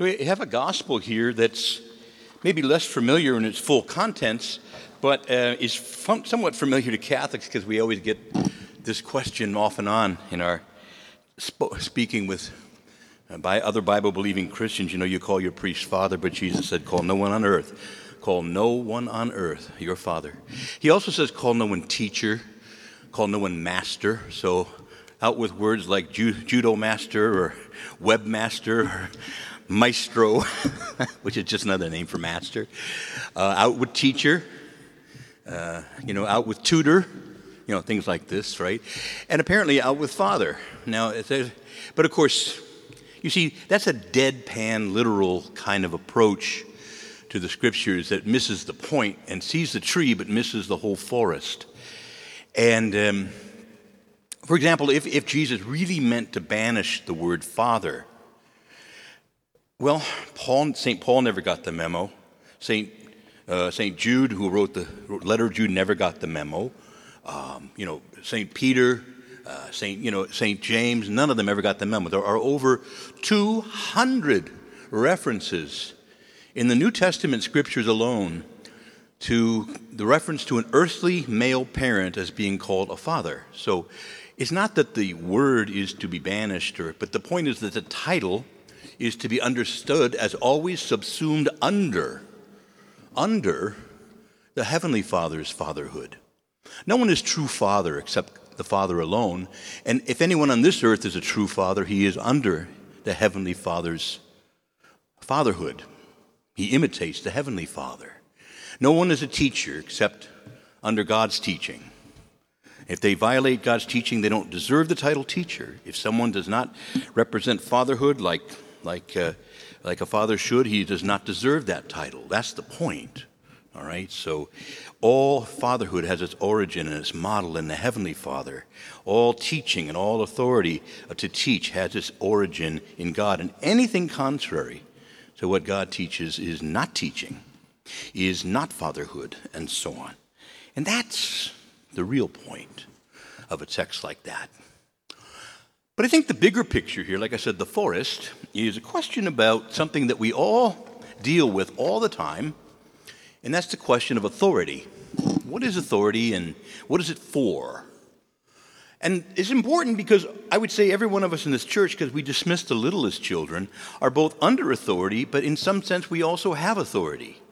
So we have a gospel here that's maybe less familiar in its full contents, but uh, is somewhat familiar to Catholics because we always get this question off and on in our sp- speaking with uh, by other Bible believing Christians. You know, you call your priest father, but Jesus said, call no one on earth. Call no one on earth your father. He also says, call no one teacher, call no one master. So out with words like ju- judo master or webmaster or maestro, which is just another name for master, uh, out with teacher, uh, you know, out with tutor, you know, things like this, right? And apparently out with father. Now, but of course, you see, that's a deadpan, literal kind of approach to the scriptures that misses the point and sees the tree but misses the whole forest. And um, for example, if, if Jesus really meant to banish the word father, well, Paul, St. Paul never got the memo. St. Uh, St. Jude, who wrote the letter of Jude, never got the memo. Um, you know, St. Peter, uh, St. You know, St. James, none of them ever got the memo. There are over 200 references in the New Testament scriptures alone to the reference to an earthly male parent as being called a father. So it's not that the word is to be banished, or, but the point is that the title is to be understood as always subsumed under, under the Heavenly Father's fatherhood. No one is true father except the Father alone. And if anyone on this earth is a true father, he is under the Heavenly Father's fatherhood. He imitates the Heavenly Father. No one is a teacher except under God's teaching. If they violate God's teaching, they don't deserve the title teacher. If someone does not represent fatherhood like like, uh, like a father should. He does not deserve that title. That's the point. All right? So, all fatherhood has its origin and its model in the Heavenly Father. All teaching and all authority to teach has its origin in God. And anything contrary to what God teaches is not teaching, is not fatherhood, and so on. And that's the real point of a text like that. But I think the bigger picture here, like I said, the forest, is a question about something that we all deal with all the time, and that's the question of authority. What is authority and what is it for? And it's important because I would say every one of us in this church, because we dismiss the little as children, are both under authority, but in some sense we also have authority.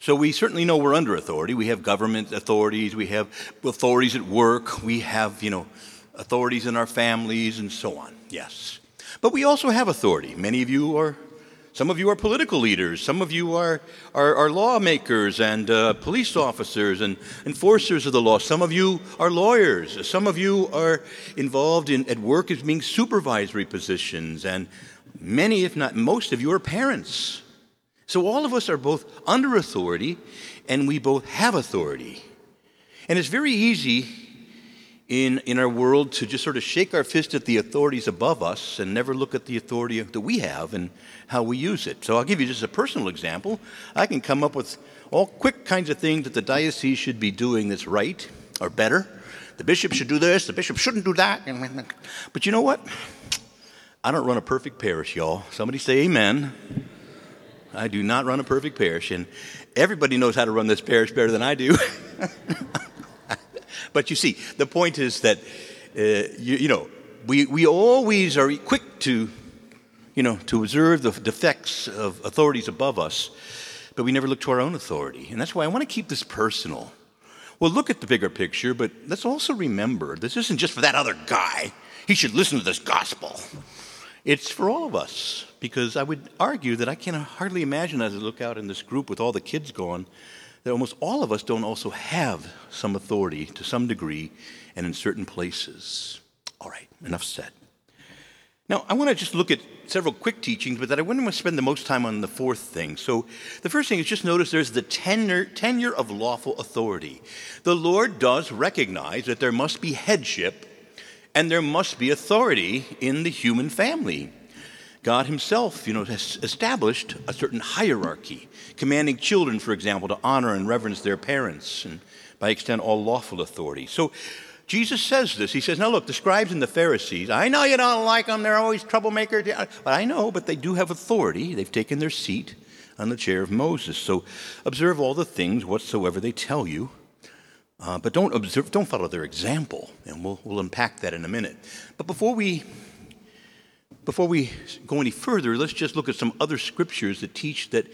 So we certainly know we're under authority. We have government authorities, we have authorities at work, we have, you know, authorities in our families, and so on. Yes. But we also have authority. Many of you are, some of you are political leaders, some of you are, are, are lawmakers and uh, police officers and enforcers of the law. Some of you are lawyers. Some of you are involved in, at work as being supervisory positions. And many, if not most of you, are parents. So all of us are both under authority and we both have authority. And it's very easy in, in our world to just sort of shake our fist at the authorities above us and never look at the authority that we have and how we use it. So I'll give you just a personal example. I can come up with all quick kinds of things that the diocese should be doing that's right or better. The bishop should do this, the bishop shouldn't do that. But you know what? I don't run a perfect parish, y'all. Somebody say amen. I do not run a perfect parish, and everybody knows how to run this parish better than I do. But you see, the point is that, uh, you, you, know, we, we always are quick to, you know, to observe the defects of authorities above us, but we never look to our own authority. And that's why I want to keep this personal. Well, look at the bigger picture, but let's also remember this isn't just for that other guy. He should listen to this gospel. It's for all of us, because I would argue that I can hardly imagine as I look out in this group with all the kids going, that almost all of us don't also have some authority to some degree and in certain places. All right, enough said. Now, I want to just look at several quick teachings, but that I wouldn't want to spend the most time on the fourth thing. So, the first thing is just notice there's the tenure, tenure of lawful authority. The Lord does recognize that there must be headship and there must be authority in the human family. God Himself, you know, has established a certain hierarchy, commanding children, for example, to honor and reverence their parents, and by extent, all lawful authority. So, Jesus says this. He says, Now look, the scribes and the Pharisees, I know you don't like them. They're always troublemakers. But I know, but they do have authority. They've taken their seat on the chair of Moses. So observe all the things whatsoever they tell you. Uh, but don't observe, don't follow their example, and we'll, we'll unpack that in a minute. But before we before we go any further, let's just look at some other scriptures that teach that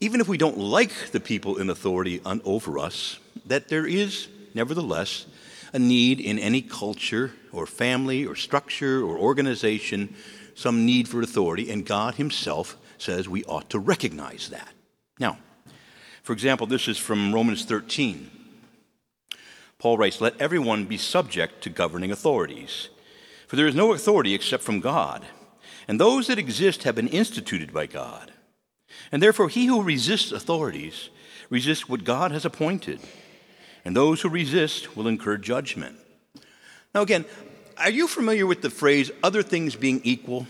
even if we don't like the people in authority on, over us, that there is nevertheless a need in any culture or family or structure or organization, some need for authority, and God Himself says we ought to recognize that. Now, for example, this is from Romans 13. Paul writes, Let everyone be subject to governing authorities, for there is no authority except from God and those that exist have been instituted by God. And therefore, he who resists authorities resists what God has appointed, and those who resist will incur judgment. Now, again, are you familiar with the phrase other things being equal?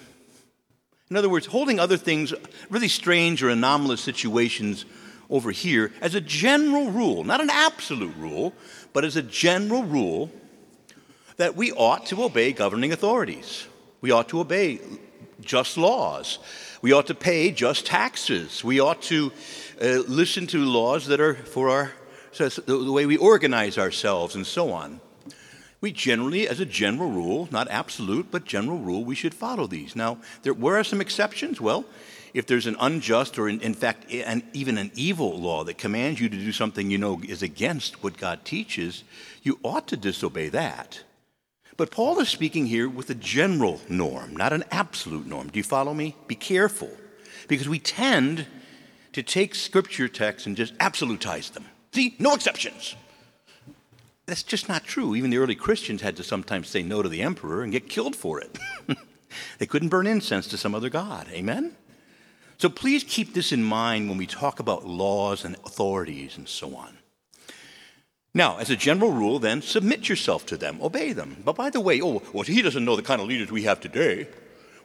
In other words, holding other things, really strange or anomalous situations over here, as a general rule, not an absolute rule, but as a general rule, that we ought to obey governing authorities. We ought to obey just laws. We ought to pay just taxes. We ought to uh, listen to laws that are for our, so the way we organize ourselves and so on. We generally, as a general rule, not absolute, but general rule, we should follow these. Now, there, where are some exceptions? Well, if there's an unjust or, in, in fact, an, even an evil law that commands you to do something you know is against what God teaches, you ought to disobey that. But Paul is speaking here with a general norm, not an absolute norm. Do you follow me? Be careful. Because we tend to take scripture texts and just absolutize them. See, no exceptions. That's just not true. Even the early Christians had to sometimes say no to the emperor and get killed for it. they couldn't burn incense to some other god. Amen? So please keep this in mind when we talk about laws and authorities and so on. Now, as a general rule, then, submit yourself to them, obey them. But by the way, oh, well, he doesn't know the kind of leaders we have today.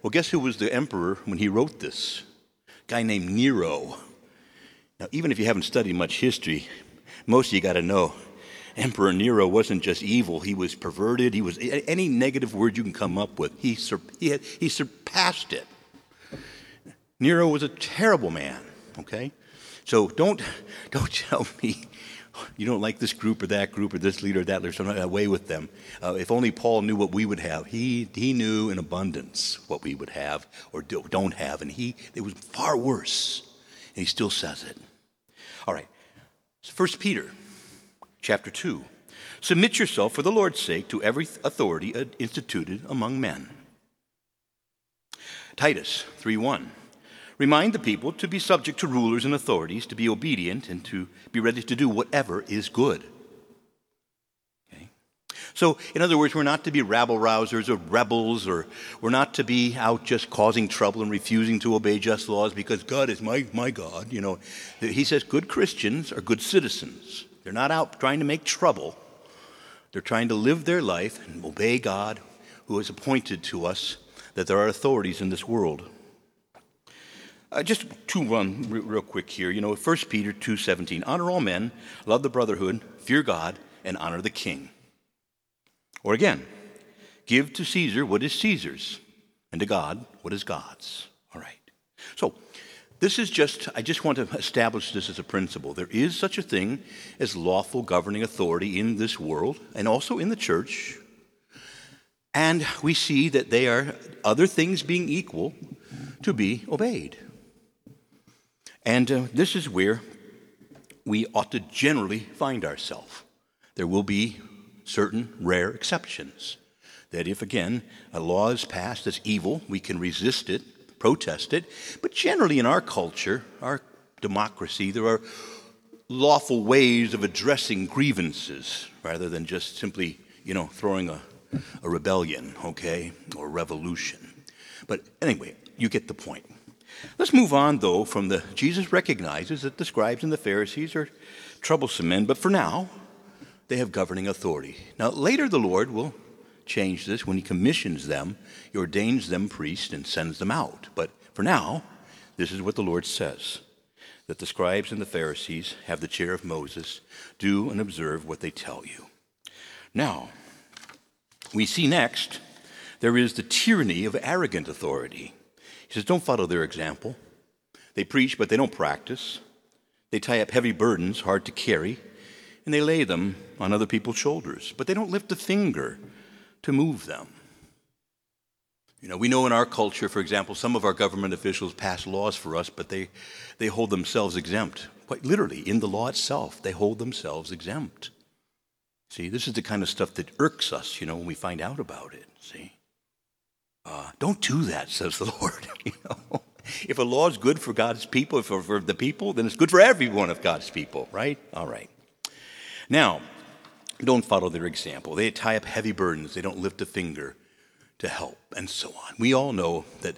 Well, guess who was the emperor when he wrote this? A guy named Nero. Now, even if you haven't studied much history, most of you got to know Emperor Nero wasn't just evil, he was perverted. He was any negative word you can come up with, he, sur- he, had, he surpassed it. Nero was a terrible man, okay? So don't, don't tell me you don't like this group or that group or this leader or that leader, so I'm not away with them. Uh, if only Paul knew what we would have. He, he knew in abundance what we would have or do, don't have, and he, it was far worse. And he still says it. All right, First Peter chapter 2. Submit yourself for the Lord's sake to every authority instituted among men. Titus 3 1. Remind the people to be subject to rulers and authorities, to be obedient, and to be ready to do whatever is good. Okay? So, in other words, we're not to be rabble rousers or rebels, or we're not to be out just causing trouble and refusing to obey just laws because God is my, my God. You know, he says good Christians are good citizens. They're not out trying to make trouble. They're trying to live their life and obey God, who has appointed to us that there are authorities in this world. Uh, just two run real quick here. You know, 1 Peter 2.17, honor all men, love the brotherhood, fear God, and honor the king. Or again, give to Caesar what is Caesar's, and to God what is God's. All right. So, this is just, I just want to establish this as a principle. There is such a thing as lawful governing authority in this world and also in the church. And we see that they are, other things being equal, to be obeyed. And uh, this is where we ought to generally find ourselves. There will be certain rare exceptions. That if, again, a law is passed that's evil, we can resist it, protest it. But generally, in our culture, our democracy, there are lawful ways of addressing grievances rather than just simply, you know, throwing a, a rebellion, okay, or revolution. But anyway, you get the point. Let's move on, though, from the Jesus recognizes that the scribes and the Pharisees are troublesome men, but for now, they have governing authority. Now, later, the Lord will change this when He commissions them, He ordains them priests and sends them out. But for now, this is what the Lord says that the scribes and the Pharisees have the chair of Moses. Do and observe what they tell you. Now, We see next there is the tyranny of arrogant authority. He says, Don't follow their example. They preach, but they don't practice. They tie up heavy burdens, hard to carry, and they lay them on other people's shoulders, but they don't lift a finger to move them. You know, we know in our culture, for example, some of our government officials pass laws for us, but they, they hold themselves exempt. Quite literally, in the law itself, they hold themselves exempt. See, this is the kind of stuff that irks us, you know, when we find out about it. See? Uh, don't do that, says the Lord. you know? If a law is good for God's people, for, for the people, then it's good for every one of God's people, right? All right. Now, don't follow their example. They tie up heavy burdens, they don't lift a finger to help, and so on. We all know that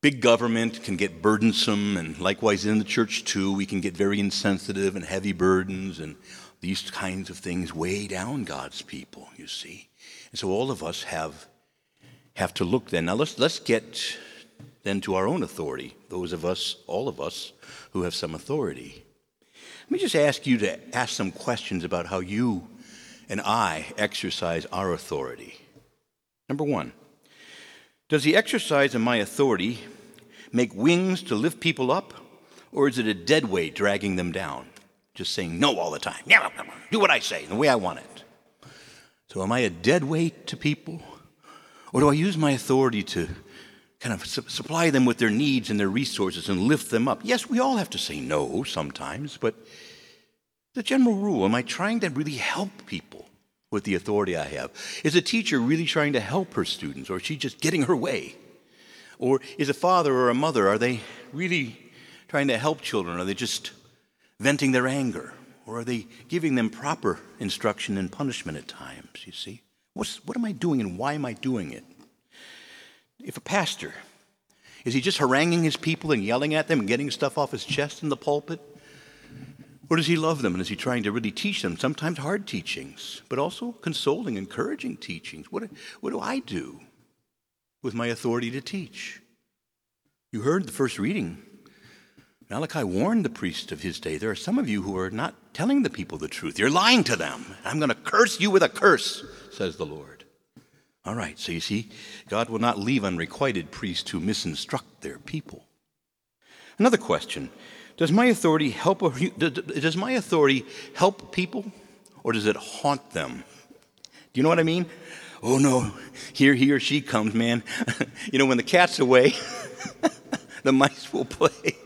big government can get burdensome, and likewise in the church too, we can get very insensitive and heavy burdens, and these kinds of things weigh down God's people, you see. And so all of us have have to look then. Now let's let's get then to our own authority, those of us, all of us, who have some authority. Let me just ask you to ask some questions about how you and I exercise our authority. Number one, does the exercise of my authority make wings to lift people up, or is it a dead weight dragging them down? Just saying no all the time. Yeah, do what I say, the way I want it. So, am I a dead weight to people? Or do I use my authority to kind of su- supply them with their needs and their resources and lift them up? Yes, we all have to say no sometimes, but the general rule am I trying to really help people with the authority I have? Is a teacher really trying to help her students, or is she just getting her way? Or is a father or a mother, are they really trying to help children? Are they just venting their anger? Or are they giving them proper instruction and punishment at times? You see? What's, what am I doing and why am I doing it? If a pastor, is he just haranguing his people and yelling at them and getting stuff off his chest in the pulpit? Or does he love them and is he trying to really teach them, sometimes hard teachings, but also consoling, encouraging teachings? What, what do I do with my authority to teach? You heard the first reading. Malachi warned the priests of his day there are some of you who are not telling the people the truth. You're lying to them. I'm going to curse you with a curse, says the Lord. All right, so you see, God will not leave unrequited priests who misinstruct their people. Another question Does my authority help, does my authority help people or does it haunt them? Do you know what I mean? Oh no, here he or she comes, man. you know, when the cat's away, the mice will play.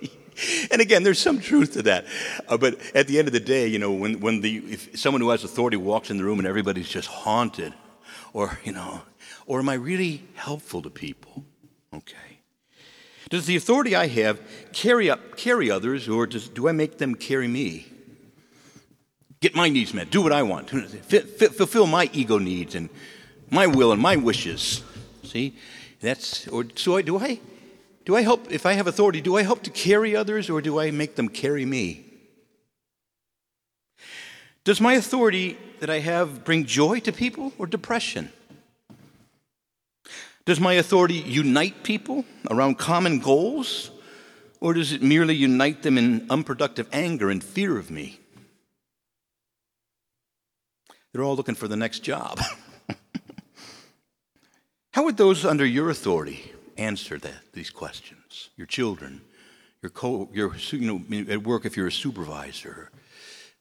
and again, there's some truth to that. Uh, but at the end of the day, you know, when, when the, if someone who has authority walks in the room and everybody's just haunted, or, you know, or am I really helpful to people? Okay. Does the authority I have carry up, carry others, or does, do I make them carry me? Get my needs met, do what I want, fulfill my ego needs and my will and my wishes. See, that's or so. I, do I do I help, if I have authority, do I help to carry others or do I make them carry me? Does my authority that I have bring joy to people or depression? Does my authority unite people around common goals or does it merely unite them in unproductive anger and fear of me? They're all looking for the next job. How would those under your authority answer that, these questions. Your children, your, co, your you know, at work if you're a supervisor,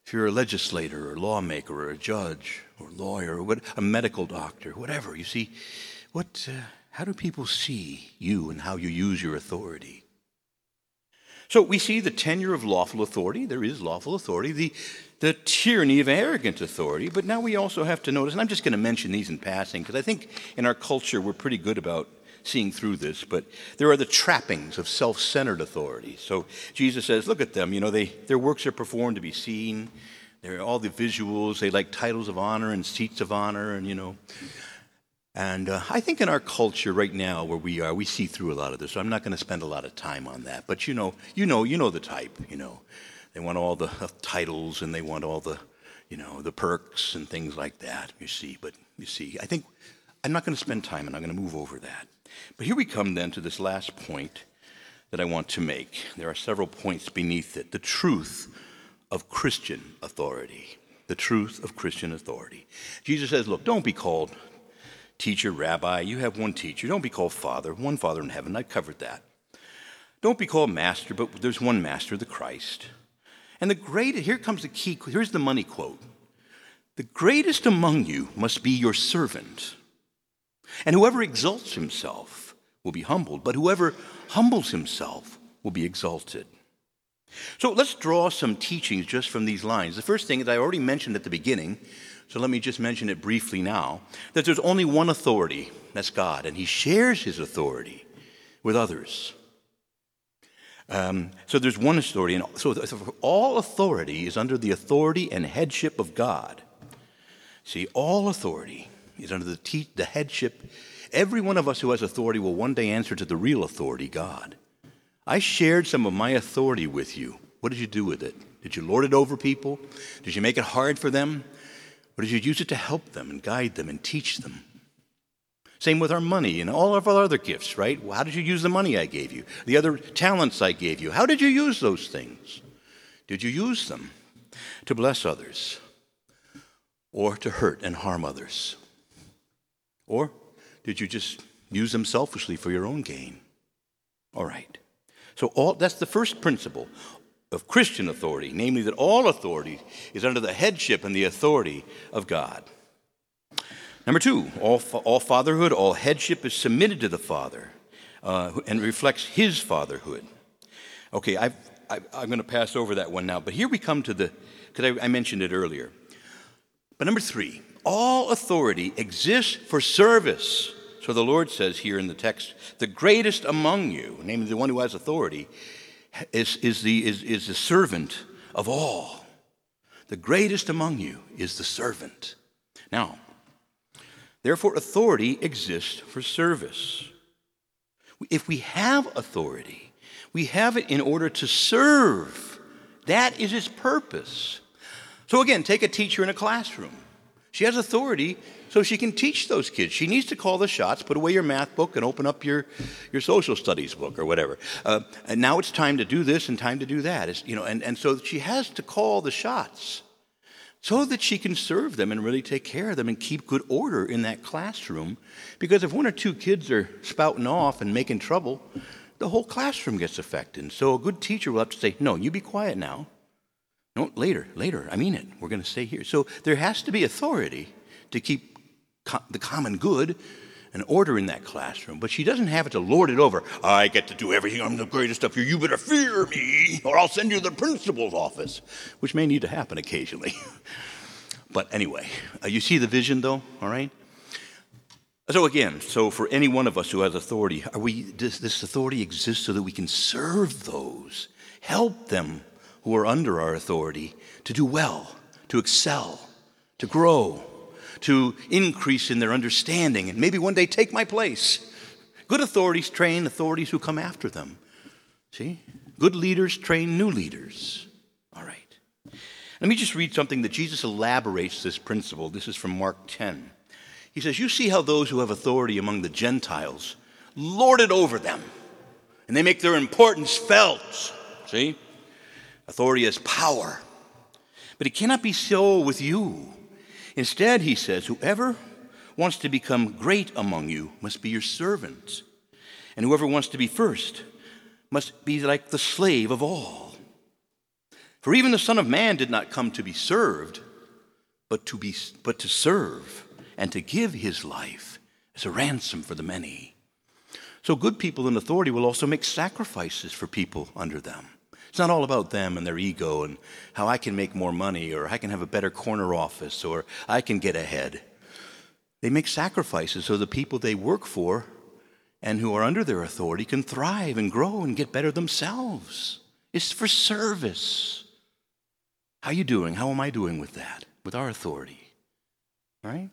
if you're a legislator or lawmaker or a judge or lawyer or what, a medical doctor, whatever. You see, what, uh, how do people see you and how you use your authority? So we see the tenure of lawful authority. There is lawful authority. The, the tyranny of arrogant authority. But now we also have to notice, and I'm just going to mention these in passing, because I think in our culture we're pretty good about seeing through this, but there are the trappings of self centered authority. So Jesus says, look at them, you know, they, their works are performed to be seen. They're all the visuals. They like titles of honor and seats of honor, and, you know. And uh, I think in our culture right now, where we are, we see through a lot of this. So I'm not going to spend a lot of time on that. But you know, you know, you know the type. You know, they want all the uh, titles and they want all the, you know, the perks and things like that. You see, but you see, I think I'm not going to spend time, and I'm going to move over that. But here we come then to this last point that I want to make. There are several points beneath it. The truth of Christian authority. The truth of Christian authority. Jesus says, look, don't be called teacher, rabbi. You have one teacher. Don't be called father, one father in heaven. I covered that. Don't be called master, but there's one master, the Christ. And the great, here comes the key, here's the money quote. The greatest among you must be your servant. And whoever exalts himself will be humbled, but whoever humbles himself will be exalted. So let's draw some teachings just from these lines. The first thing is I already mentioned at the beginning, so let me just mention it briefly now that there's only one authority, that's God, and He shares His authority with others. Um, so there's one authority, and so all authority is under the authority and headship of God. See, all authority is under the, te- the headship. Every one of us who has authority will one day answer to the real authority, God. I shared some of my authority with you. What did you do with it? Did you lord it over people? Did you make it hard for them? Or did you use it to help them and guide them and teach them? Same with our money and all of our other gifts, right? How did you use the money I gave you? The other talents I gave you? How did you use those things? Did you use them to bless others or to hurt and harm others? Or did you just use them selfishly for your own gain? All right. So all, that's the first principle of Christian authority, namely that all authority is under the headship and the authority of God. Number two, all, all fatherhood, all headship is submitted to the Father uh, and reflects His fatherhood. Okay, I've, I, am going to pass over that one now, but here we come to the, because I, I mentioned it earlier. But number three, all authority exists for service. So the Lord says here in the text, the greatest among you, namely the one who has authority, is, is, the, is, is the servant of all. The greatest among you is the servant. Now, Therefore, authority exists for service. If we have authority, we have it in order to serve. That is its purpose. So, again, take a teacher in a classroom. She has authority so she can teach those kids. She needs to call the shots, put away your math book, and open up your, your social studies book or whatever. Uh, and now it's time to do this and time to do that. It's, you know, and, and so she has to call the shots so that she can serve them and really take care of them and keep good order in that classroom. Because if one or two kids are spouting off and making trouble, the whole classroom gets affected. So a good teacher will have to say, No, you be quiet now. No, later, later. I mean it. We're going to stay here. So there has to be authority to keep co- the common good and order in that classroom, but she doesn't have it to lord it over. I get to do everything. I'm the greatest up here. You better fear me, or I'll send you to the principal's office, which may need to happen occasionally. but anyway, uh, you see the vision, though, all right? So again, so for any one of us who has authority, are we, does this authority exist so that we can serve those, help them who are under our authority to do well, to excel, to grow, to increase in their understanding and maybe one day take my place. Good authorities train authorities who come after them. See? Good leaders train new leaders. All right. Let me just read something that Jesus elaborates this principle. This is from Mark 10. He says, You see how those who have authority among the Gentiles lord it over them, and they make their importance felt. See? Authority has power. But it cannot be so with you. Instead, he says, whoever wants to become great among you must be your servant, and whoever wants to be first must be like the slave of all. For even the Son of Man did not come to be served, but to, be, but to serve and to give his life as a ransom for the many. So, good people in authority will also make sacrifices for people under them. It's not all about them and their ego and how I can make more money or I can have a better corner office or I can get ahead. They make sacrifices so the people they work for and who are under their authority can thrive and grow and get better themselves. It's for service. How are you doing? How am I doing with that? With our authority? Right?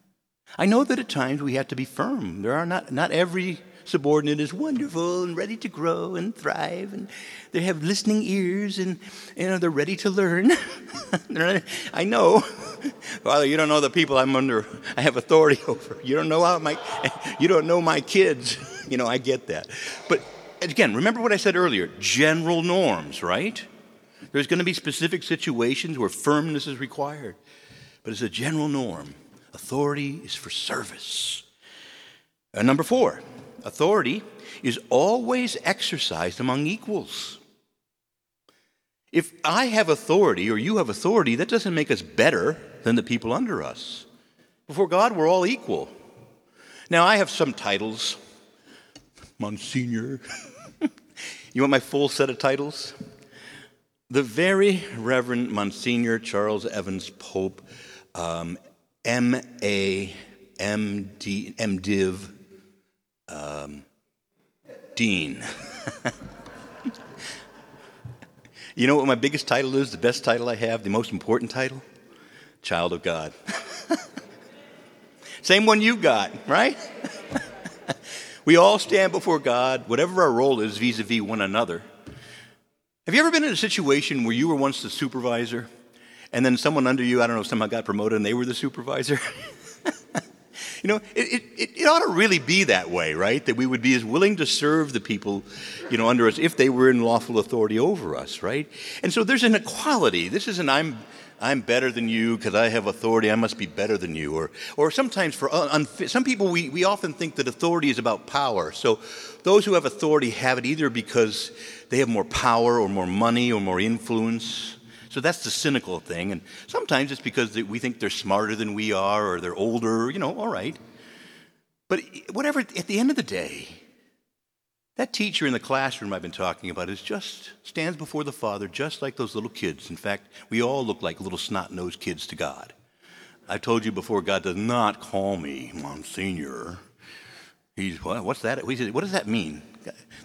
I know that at times we have to be firm. There are not, not every subordinate is wonderful and ready to grow and thrive, and they have listening ears and you know they're ready to learn. I know, Father, you don't know the people I'm under. I have authority over. You don't know how my, you don't know my kids. You know, I get that, but again, remember what I said earlier: general norms, right? There's going to be specific situations where firmness is required, but as a general norm, authority is for service. Uh, number four, authority is always exercised among equals. If I have authority or you have authority, that doesn't make us better than the people under us. Before God, we're all equal. Now, I have some titles Monsignor. you want my full set of titles? The Very Reverend Monsignor Charles Evans Pope, um, M.A., M.D., M.Div., um, Dean. you know what my biggest title is, the best title I have, the most important title? Child of God. Same one you got, right? we all stand before God, whatever our role is vis a vis one another. Have you ever been in a situation where you were once the supervisor and then someone under you, I don't know, somehow got promoted and they were the supervisor? You know, it, it, it ought to really be that way, right? That we would be as willing to serve the people, you know, under us if they were in lawful authority over us, right? And so there's an equality. This isn't I'm I'm better than you because I have authority. I must be better than you. Or, or sometimes for unfit, some people, we, we often think that authority is about power. So those who have authority have it either because they have more power or more money or more influence. So that's the cynical thing. And sometimes it's because we think they're smarter than we are or they're older, you know, all right. But whatever, at the end of the day, that teacher in the classroom I've been talking about is just stands before the Father just like those little kids. In fact, we all look like little snot-nosed kids to God. I told you before, God does not call me Monsignor. He's what, what's that? What does that mean?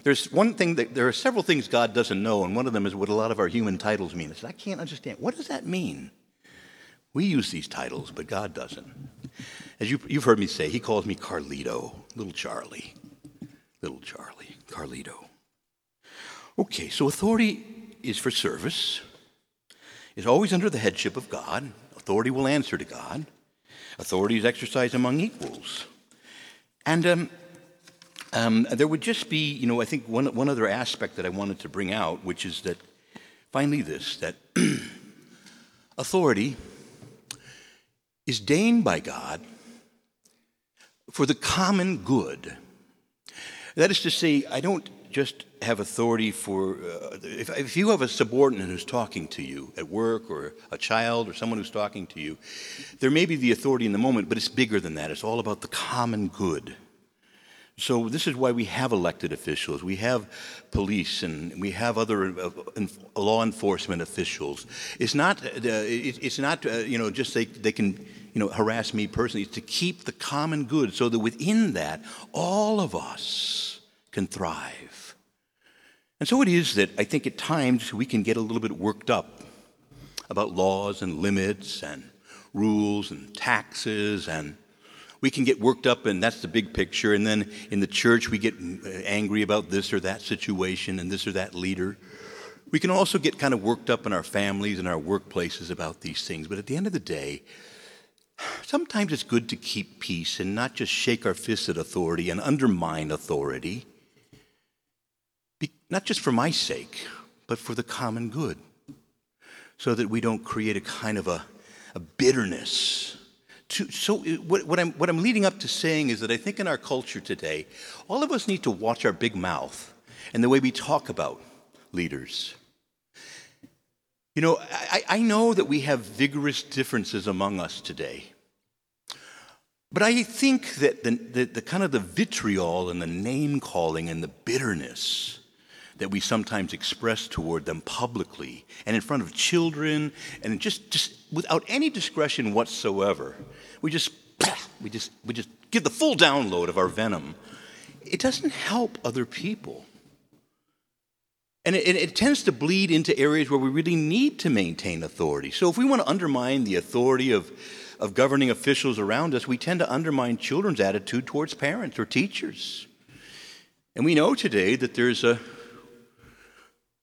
There's one thing that there are several things God doesn't know, and one of them is what a lot of our human titles mean. I can't understand. What does that mean? We use these titles, but God doesn't. As you, you've heard me say, He calls me Carlito, little Charlie, little Charlie. Carlito. Okay, so authority is for service, is always under the headship of God. Authority will answer to God. Authority is exercised among equals. And um, um, there would just be, you know, I think one, one other aspect that I wanted to bring out, which is that finally this that authority is deigned by God for the common good that is to say, I don't just have authority for, uh, if, if you have a subordinate who's talking to you at work or a child or someone who's talking to you, there may be the authority in the moment, but it's bigger than that. It's all about the common good. So this is why we have elected officials. We have police and we have other uh, law enforcement officials. It's not. Uh, it's not. Uh, you know, just they they can you know harass me personally. It's to keep the common good, so that within that, all of us can thrive. And so it is that I think at times we can get a little bit worked up about laws and limits and rules and taxes and we can get worked up, and that's the big picture. And then in the church, we get uh, angry about this or that situation and this or that leader. We can also get kind of worked up in our families and our workplaces about these things. But at the end of the day, sometimes it's good to keep peace and not just shake our fists at authority and undermine authority. Be, not just for my sake, but for the common good. So that we don't create a kind of a, a bitterness to, so uh, what, what, I'm, what I'm leading up to saying is that I think in our culture today, all of us need to watch our big mouth and the way we talk about leaders. You know, I, I know that we have vigorous differences among us today. But I think that the, the, the kind of the vitriol and the name calling and the bitterness that we sometimes express toward them publicly and in front of children and just, just without any discretion whatsoever. We just, we just, we just give the full download of our venom. It doesn't help other people. And it, it, tends to bleed into areas where we really need to maintain authority. So if we want to undermine the authority of, of governing officials around us, we tend to undermine children's attitude towards parents or teachers. And we know today that there's a,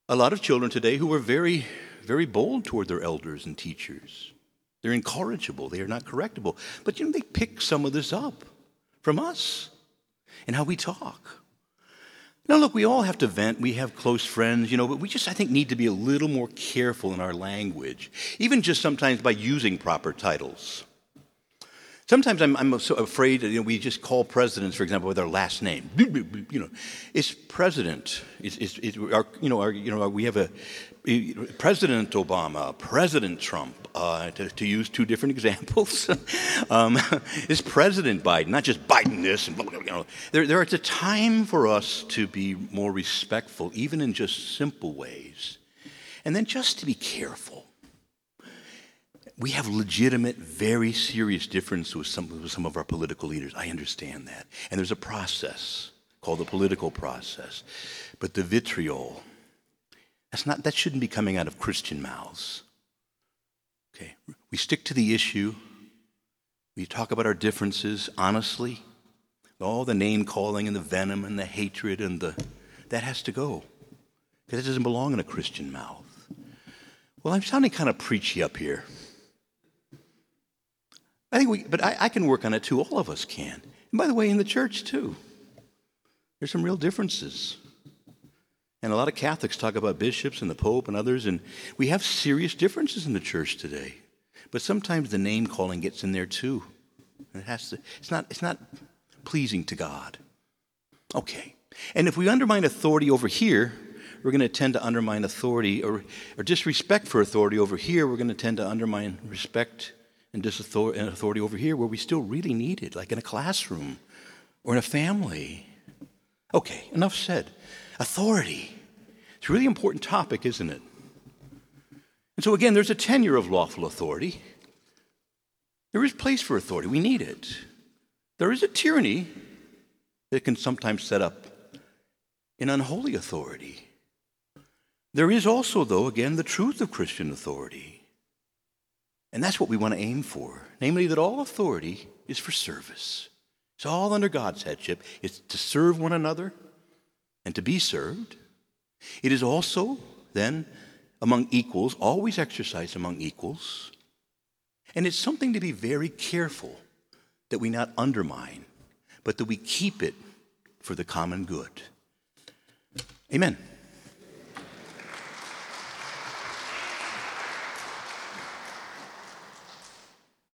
a lot of children today who are very, very bold toward their elders and teachers. They're incorrigible, they are not correctable. But you know, they pick some of this up from us and how we talk. Now, look, we all have to vent. We have close friends, you know, but we just, I think, need to be a little more careful in our language, even just sometimes by using proper titles. Sometimes I'm, I'm so afraid, you know, we just call presidents, for example, with their last name. You know, it's president. It's, it's, it's our, you know, our, you know, we have a President Obama, President Trump, uh, to, to, use two different examples, um, is President Biden, not just Biden this. And, you know, there, there is a time for us to be more respectful, even in just simple ways. And then just to be careful we have legitimate, very serious differences with some, with some of our political leaders. I understand that. And there's a process called the political process. But the vitriol, that's not, that shouldn't be coming out of Christian mouths. Okay, we stick to the issue. We talk about our differences honestly. All the name calling and the venom and the hatred and the that has to go because it doesn't belong in a Christian mouth. Well, I'm sounding kind of preachy up here. I think we, but I, I can work on it too. All of us can. And by the way, in the church too, there's some real differences. And a lot of Catholics talk about bishops and the Pope and others, and we have serious differences in the church today. But sometimes the name calling gets in there too. It has to, it's, not, it's not pleasing to God. Okay. And if we undermine authority over here, we're going to tend to undermine authority or, or disrespect for authority over here. We're going to tend to undermine respect and authority over here where we still really need it, like in a classroom or in a family. Okay, enough said. Authority. It's a really important topic, isn't it? And so, again, there's a tenure of lawful authority. There is place for authority. We need it. There is a tyranny that can sometimes set up an unholy authority. There is also, though, again, the truth of Christian authority. And that's what we want to aim for namely, that all authority is for service. It's all under God's headship. It's to serve one another and to be served. It is also, then, among equals, always exercised among equals. And it's something to be very careful that we not undermine, but that we keep it for the common good. Amen.